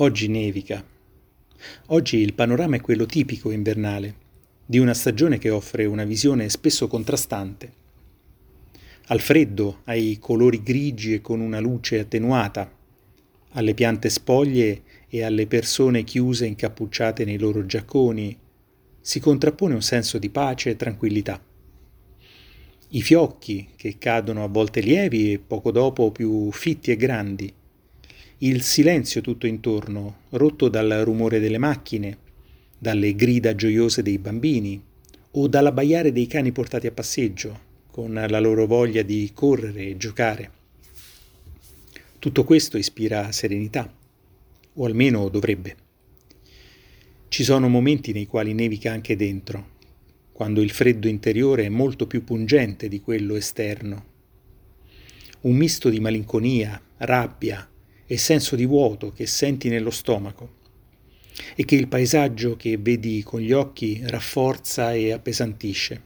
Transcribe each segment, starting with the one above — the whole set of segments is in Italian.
Oggi nevica. Oggi il panorama è quello tipico invernale, di una stagione che offre una visione spesso contrastante. Al freddo, ai colori grigi e con una luce attenuata, alle piante spoglie e alle persone chiuse incappucciate nei loro giacconi, si contrappone un senso di pace e tranquillità. I fiocchi, che cadono a volte lievi e poco dopo più fitti e grandi, il silenzio tutto intorno, rotto dal rumore delle macchine, dalle grida gioiose dei bambini o dall'abbaiare dei cani portati a passeggio, con la loro voglia di correre e giocare. Tutto questo ispira serenità, o almeno dovrebbe. Ci sono momenti nei quali nevica anche dentro, quando il freddo interiore è molto più pungente di quello esterno. Un misto di malinconia, rabbia, e senso di vuoto che senti nello stomaco e che il paesaggio che vedi con gli occhi rafforza e appesantisce.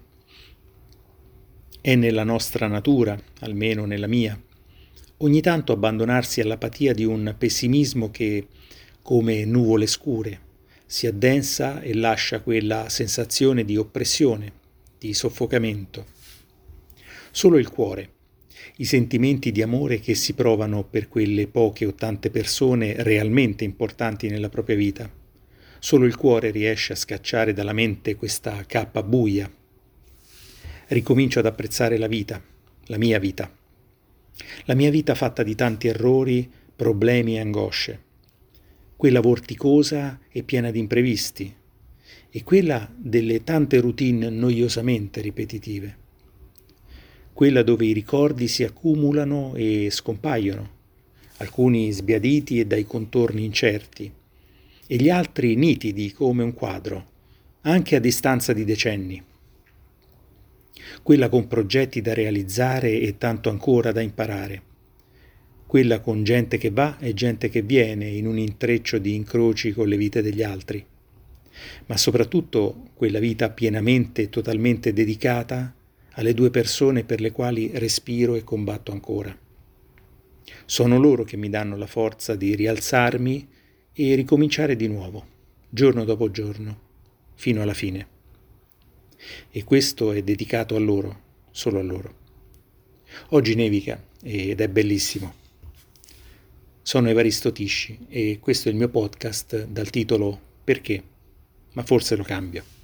È nella nostra natura, almeno nella mia, ogni tanto abbandonarsi all'apatia di un pessimismo che, come nuvole scure, si addensa e lascia quella sensazione di oppressione, di soffocamento. Solo il cuore, i sentimenti di amore che si provano per quelle poche o tante persone realmente importanti nella propria vita. Solo il cuore riesce a scacciare dalla mente questa cappa buia. Ricomincio ad apprezzare la vita, la mia vita. La mia vita fatta di tanti errori, problemi e angosce. Quella vorticosa e piena di imprevisti. E quella delle tante routine noiosamente ripetitive quella dove i ricordi si accumulano e scompaiono, alcuni sbiaditi e dai contorni incerti, e gli altri nitidi come un quadro, anche a distanza di decenni. Quella con progetti da realizzare e tanto ancora da imparare. Quella con gente che va e gente che viene in un intreccio di incroci con le vite degli altri. Ma soprattutto quella vita pienamente e totalmente dedicata alle due persone per le quali respiro e combatto ancora. Sono loro che mi danno la forza di rialzarmi e ricominciare di nuovo, giorno dopo giorno, fino alla fine. E questo è dedicato a loro, solo a loro. Oggi nevica ed è bellissimo. Sono Evaristo Tisci e questo è il mio podcast dal titolo Perché? Ma forse lo cambio.